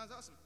Sounds awesome.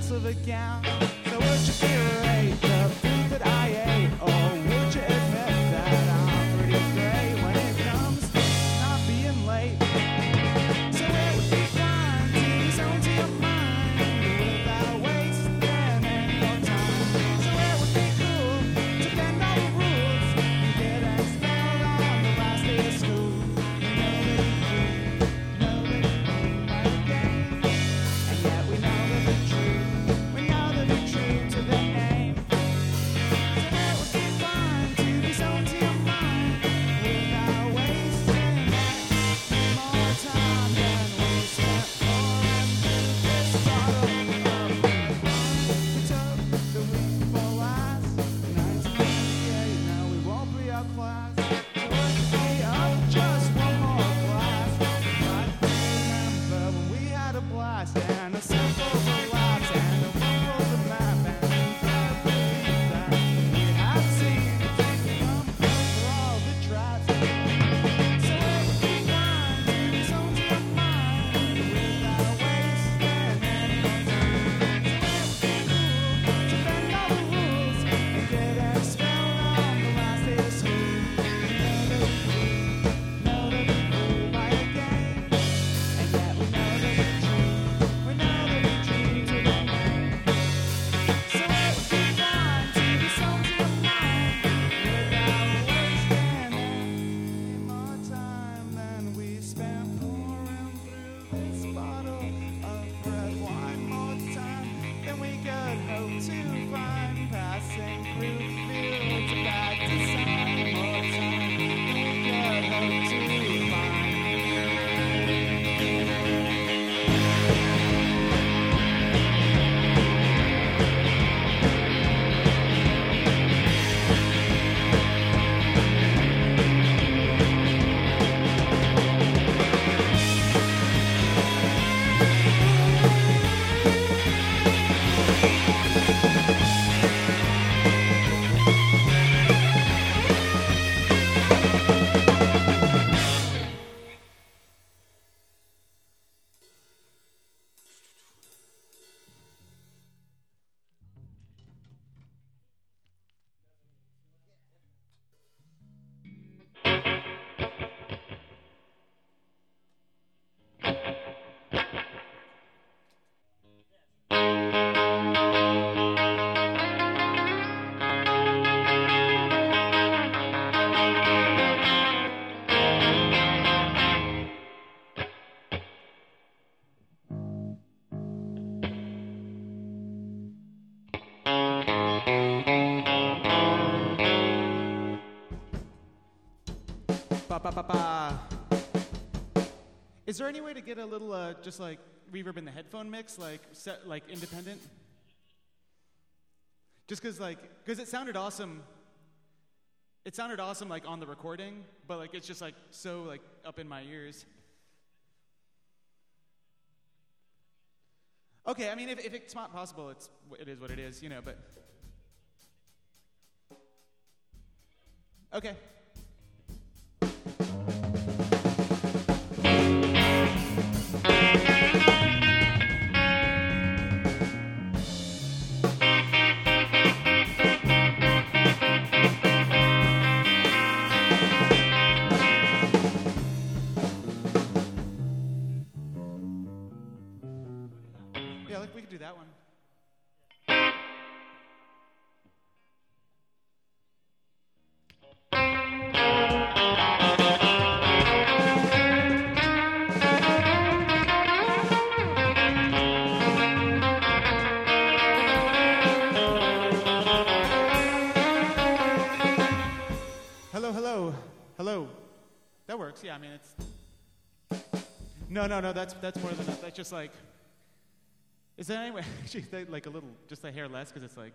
parts of. So would you curate the food that I ate? ba ba ba. Is there any way to get a little uh, just like reverb in the headphone mix, like set, like independent? Just because like because it sounded awesome. It sounded awesome like on the recording, but like it's just like so like up in my ears. Okay, I mean if, if it's not possible, it's it is what it is, you know. But okay. hello, hello, hello. That works. Yeah, I mean, it's. No, no, no. That's that's more than that. That's just like. Is there any way? Actually, like a little, just a hair less, because it's like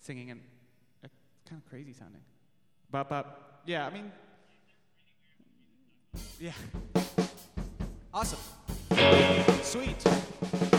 singing and uh, it's kind of crazy sounding. Bop bop. Yeah, I mean. Yeah. Awesome. Sweet.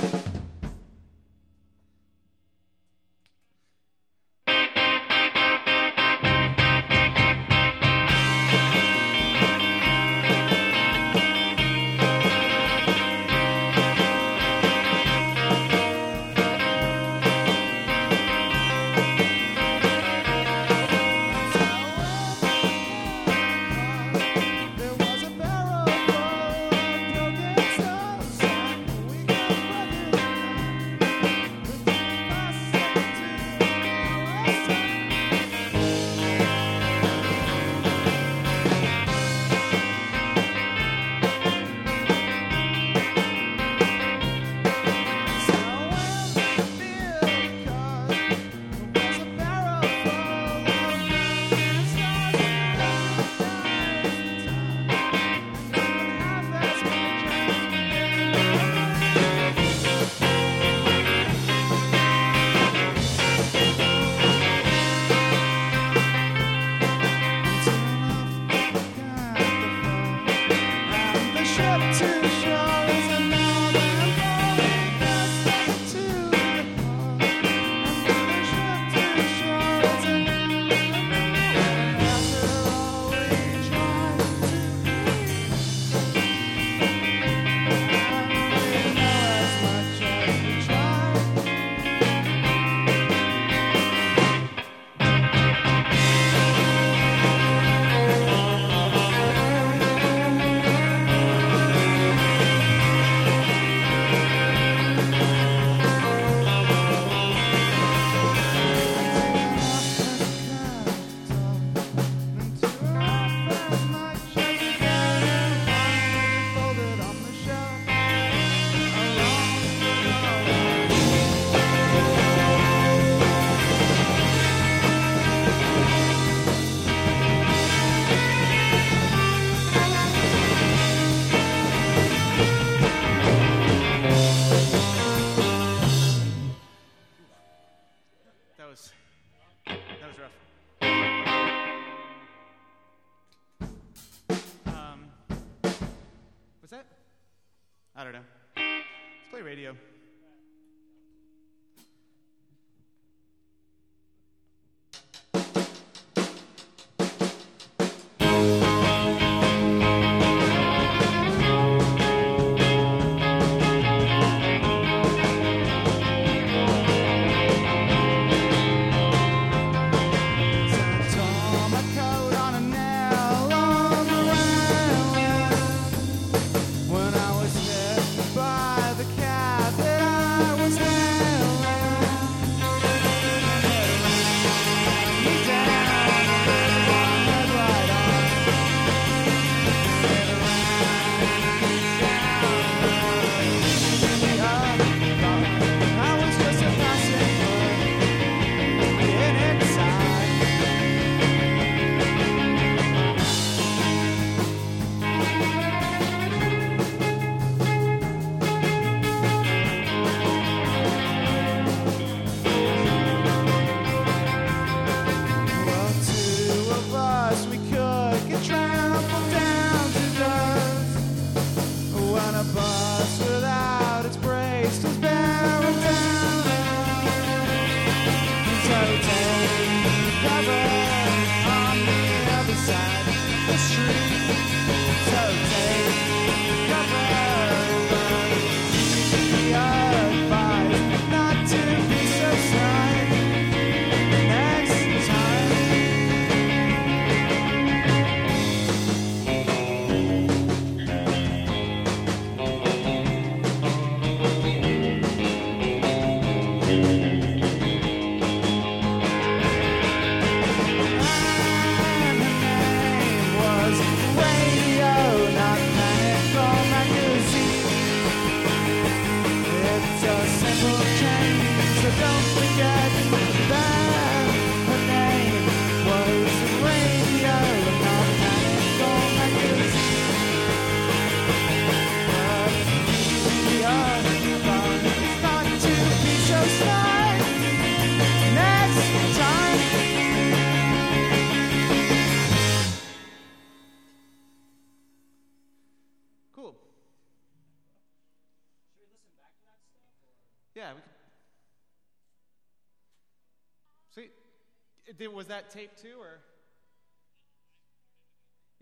Did, was that tape too, or?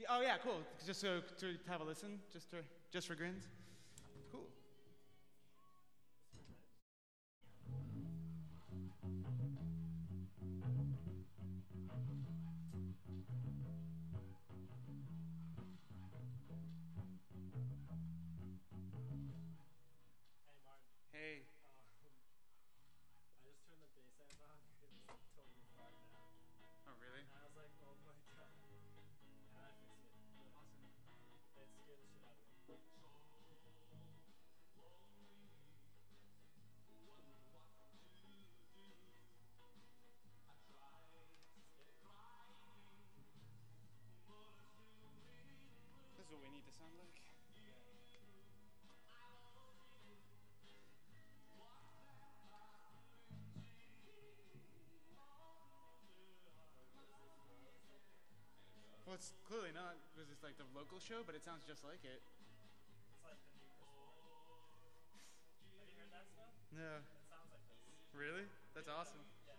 Oh yeah, cool. Just so to have a listen, just to, just for grins. it's clearly not because it's like the local show, but it sounds just like it. It's like the new Have you heard that stuff? No. It sounds like this. Really? That's awesome. Yeah.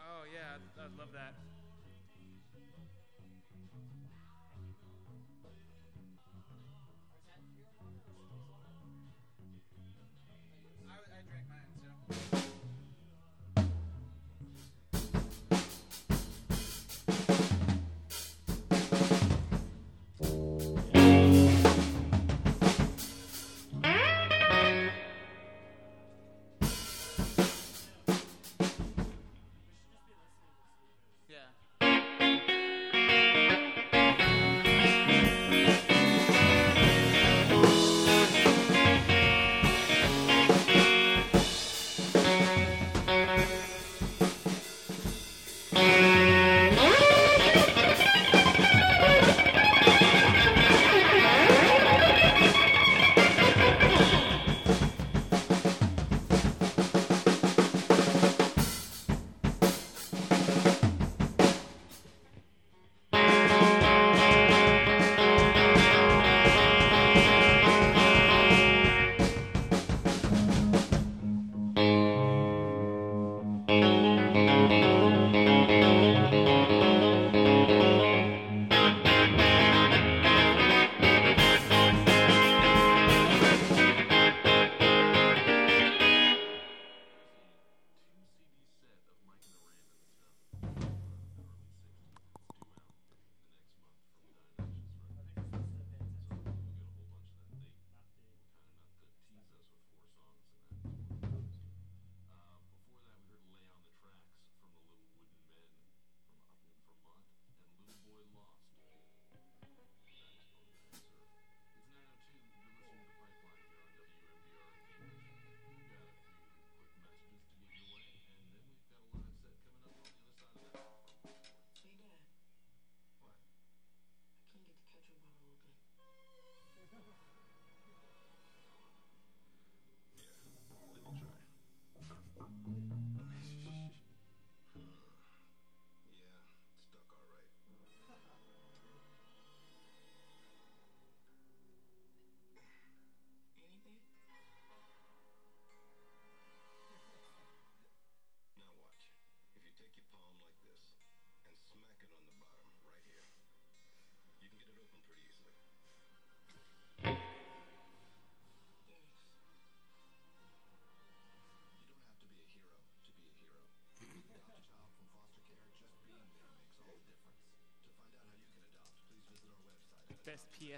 Oh yeah, I'd, I'd love that.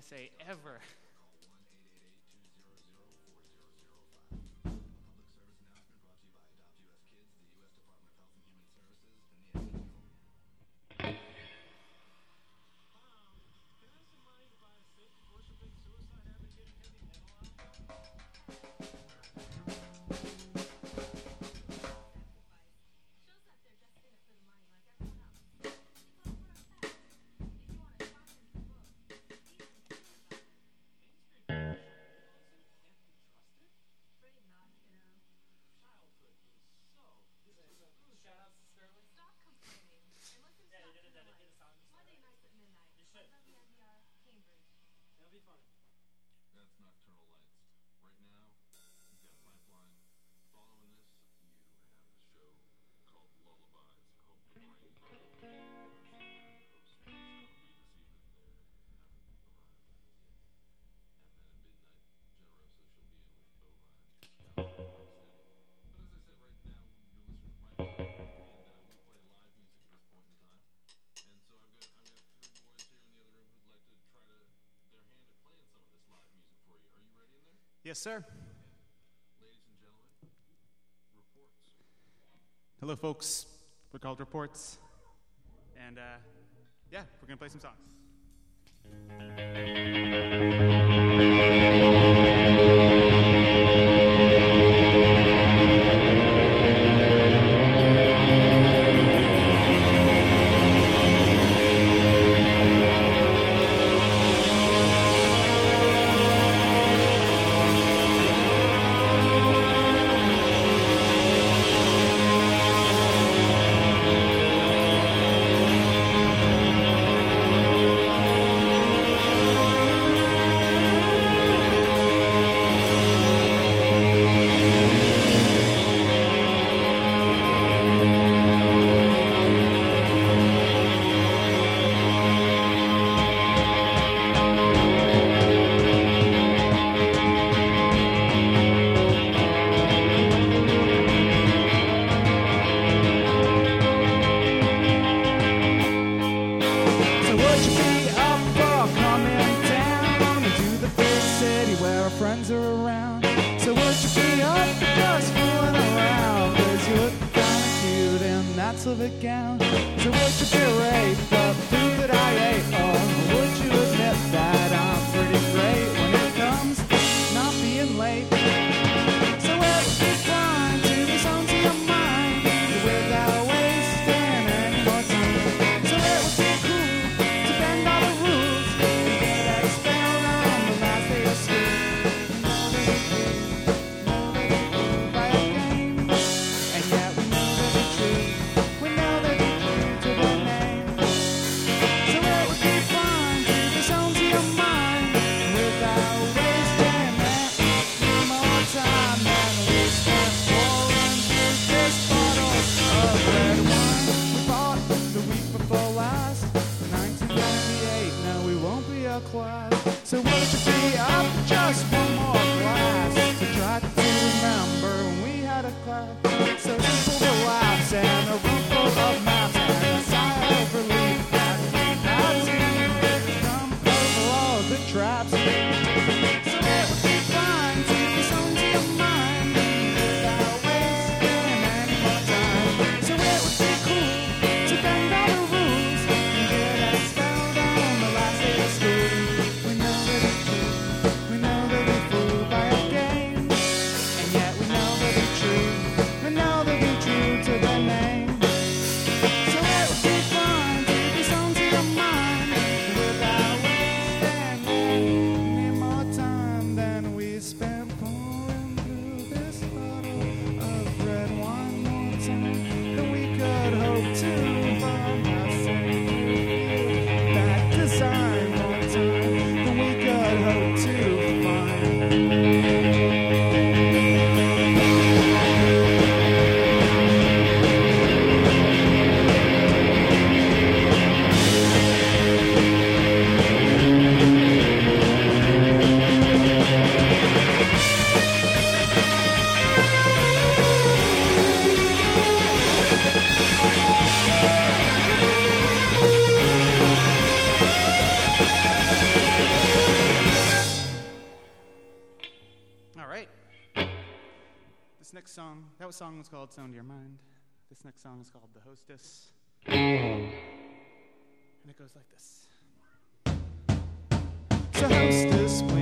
PSA ever. Yes, sir. Ladies and gentlemen, reports. Hello, folks. We're called Reports. And uh, yeah, we're going to play some songs. next song, that song was called Sound Your Mind. This next song is called The Hostess. And it goes like this. It's a hostess.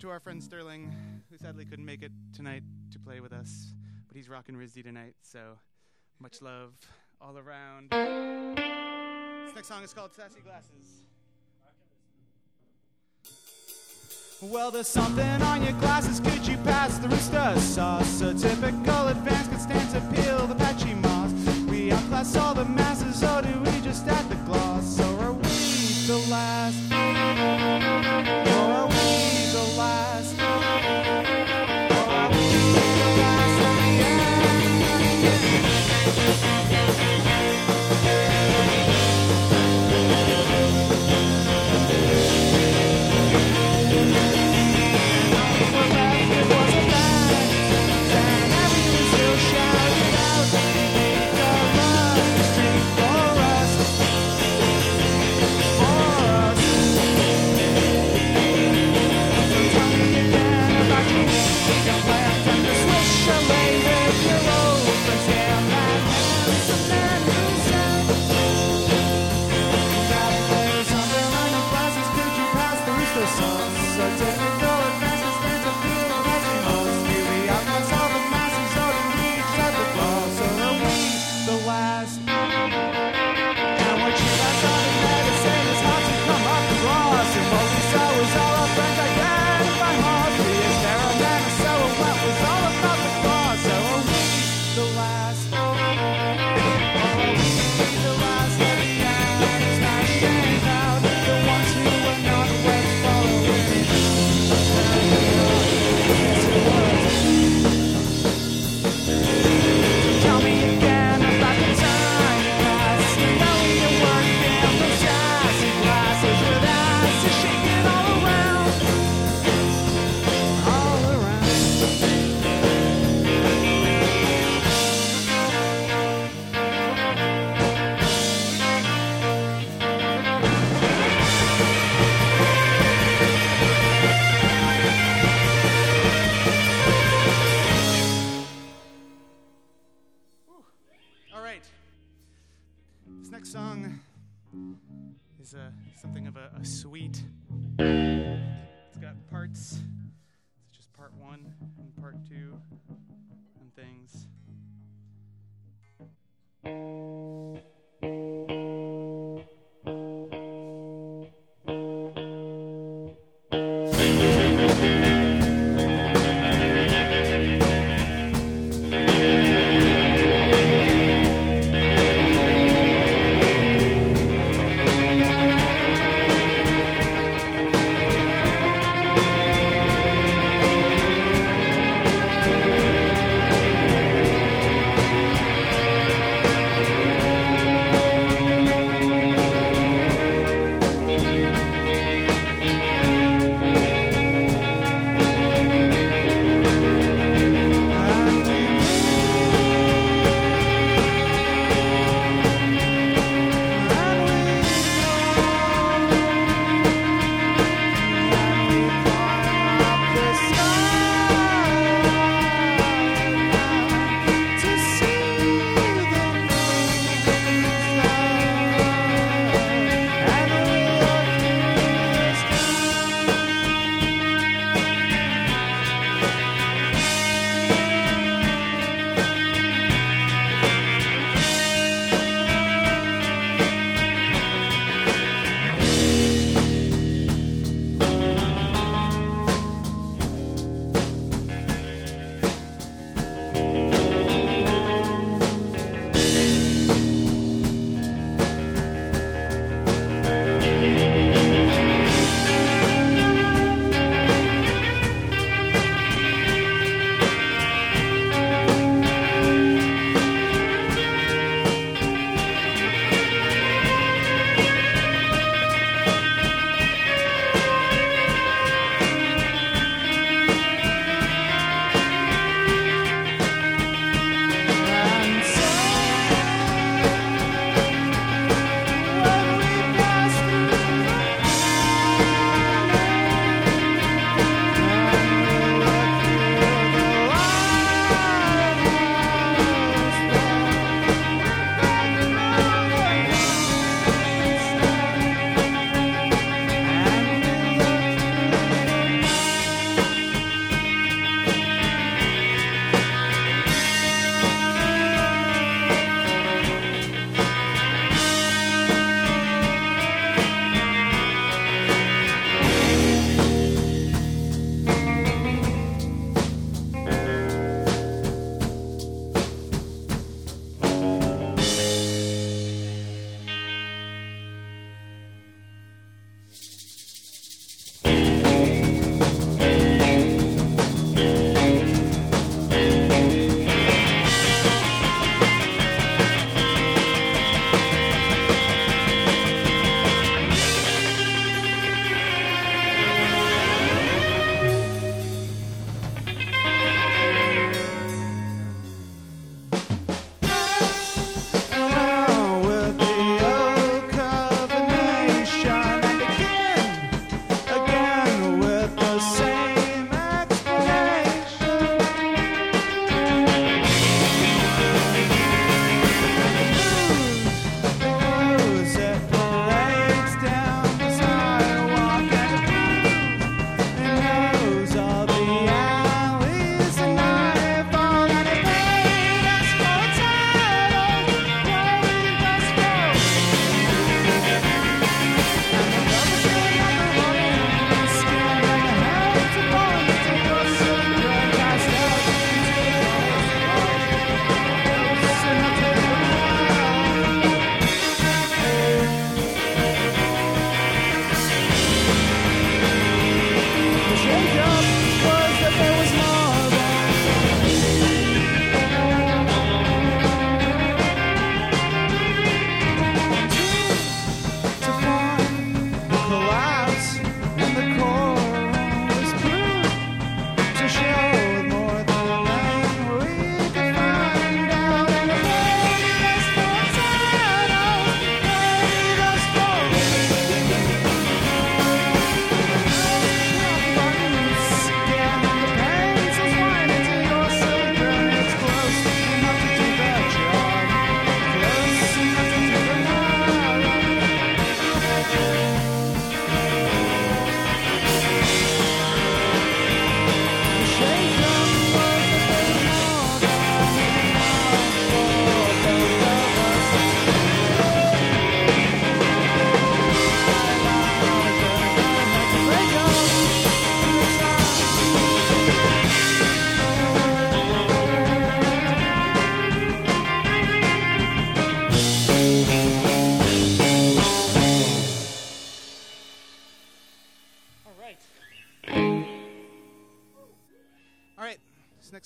to our friend Sterling, who sadly couldn't make it tonight to play with us, but he's rocking RISD tonight, so much love all around. This next song is called Sassy Glasses. Well, there's something on your glasses. Could you pass the rooster sauce? A typical advance could stand to peel the patchy moss. We outclass all the masses, or do we just add the gloss? Or are we the last? Or are we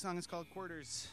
song is called Quarters.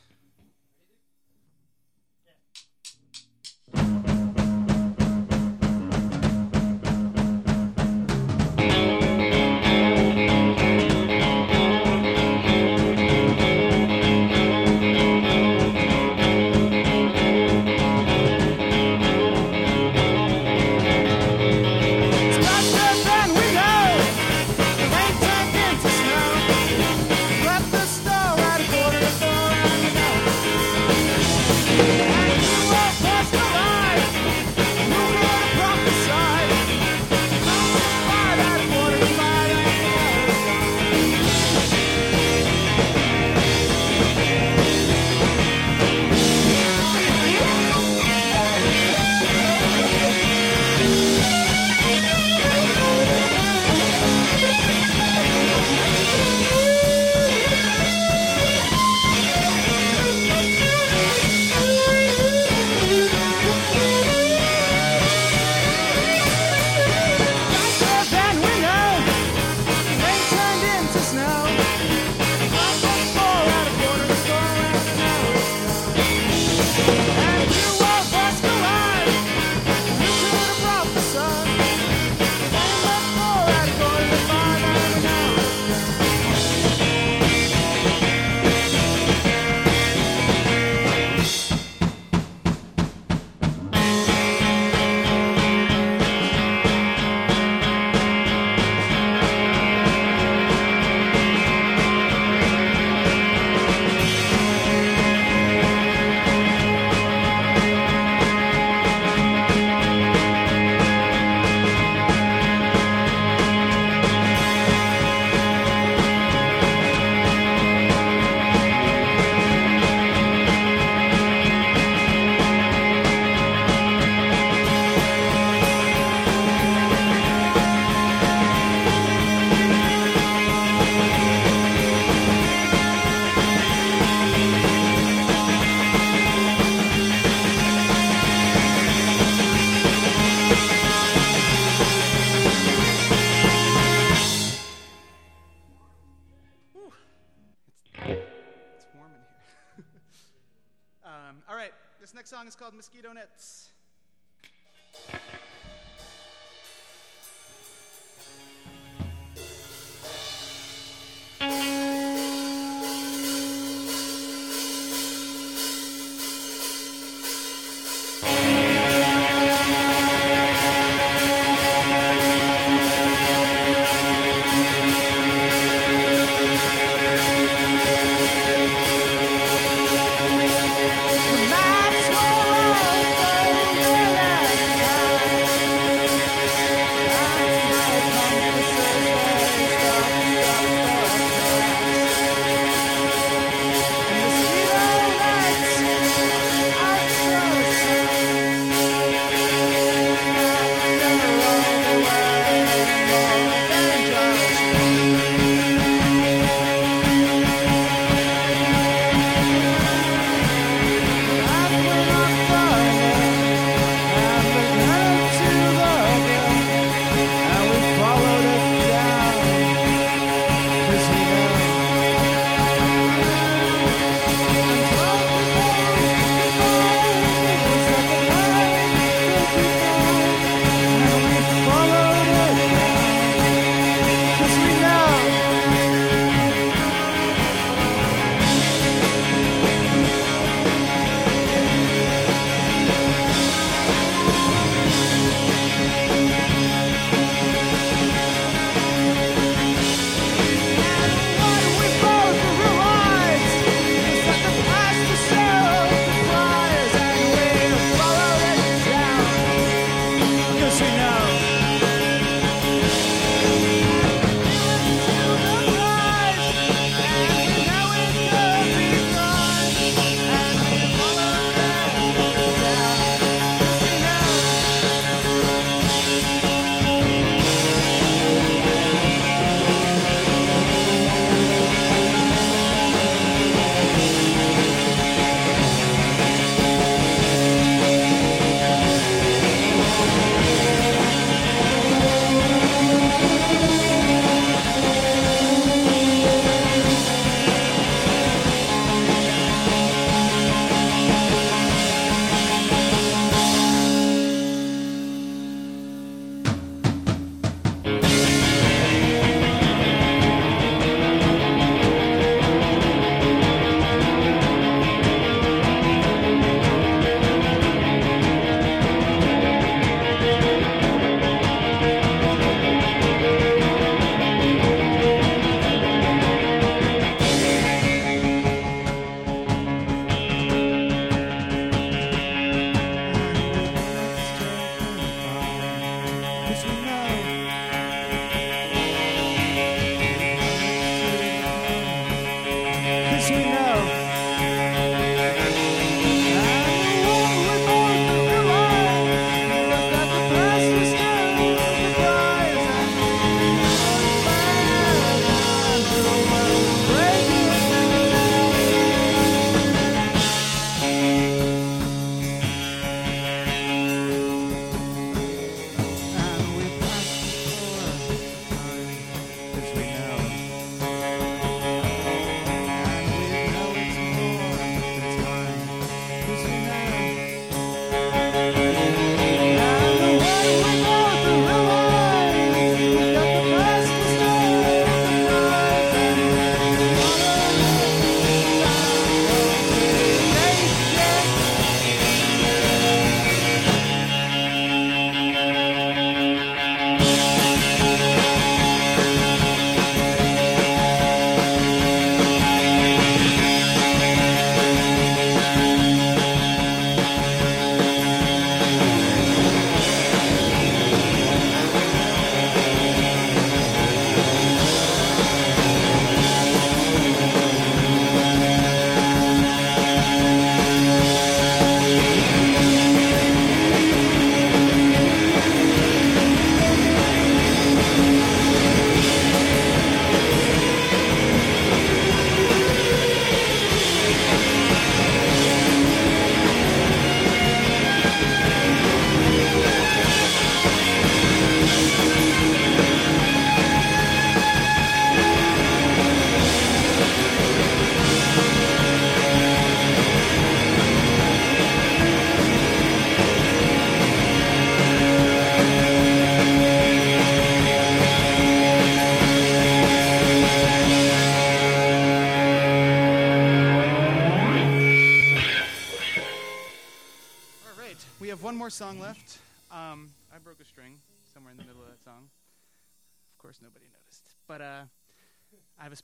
Snow.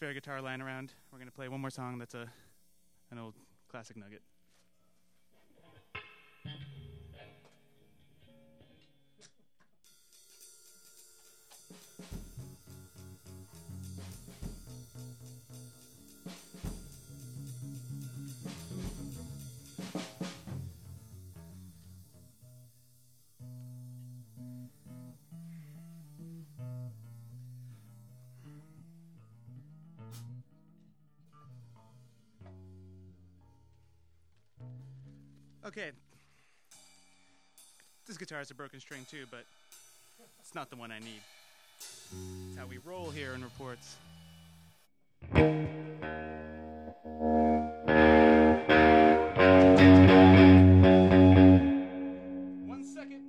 Spare guitar lying around. We're gonna play one more song. That's a an old classic nugget. Okay. This guitar has a broken string too, but it's not the one I need. It's how we roll here in reports. One second.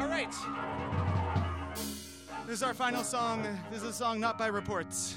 All right. This is our final song. This is a song not by reports.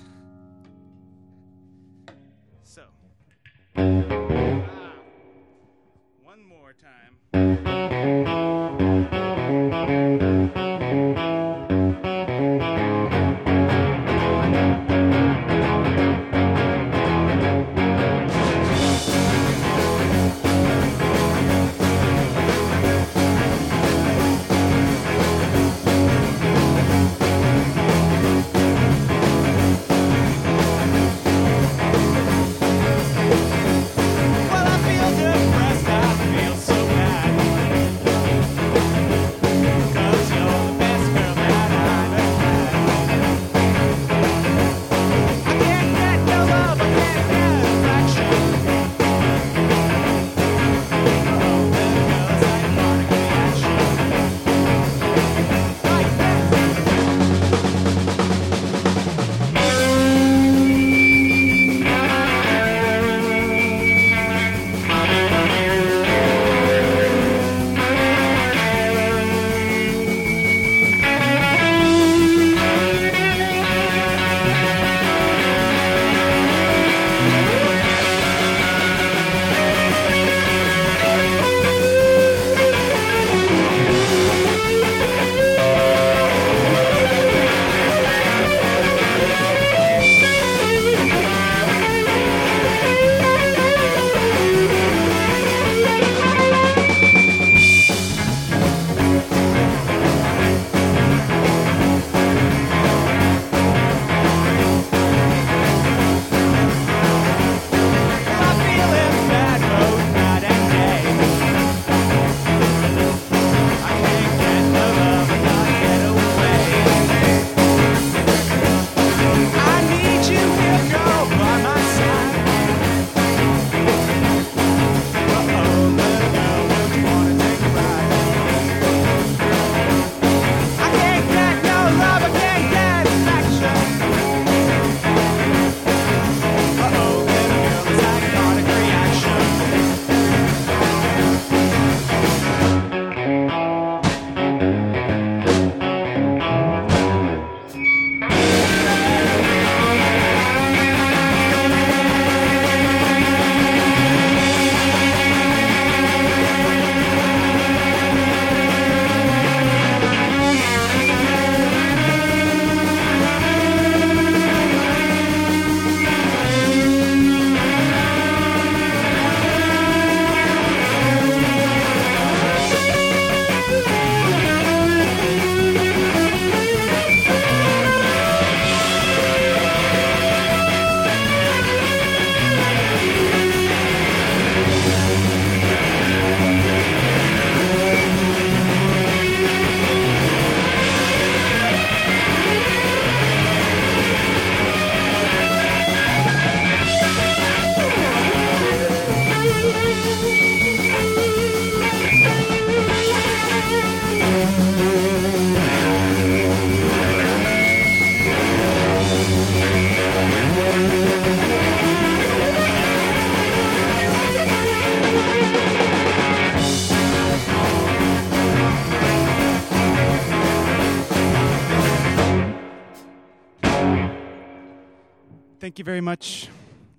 Very much.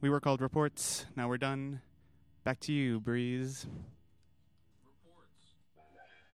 We were called Reports. Now we're done. Back to you, Breeze.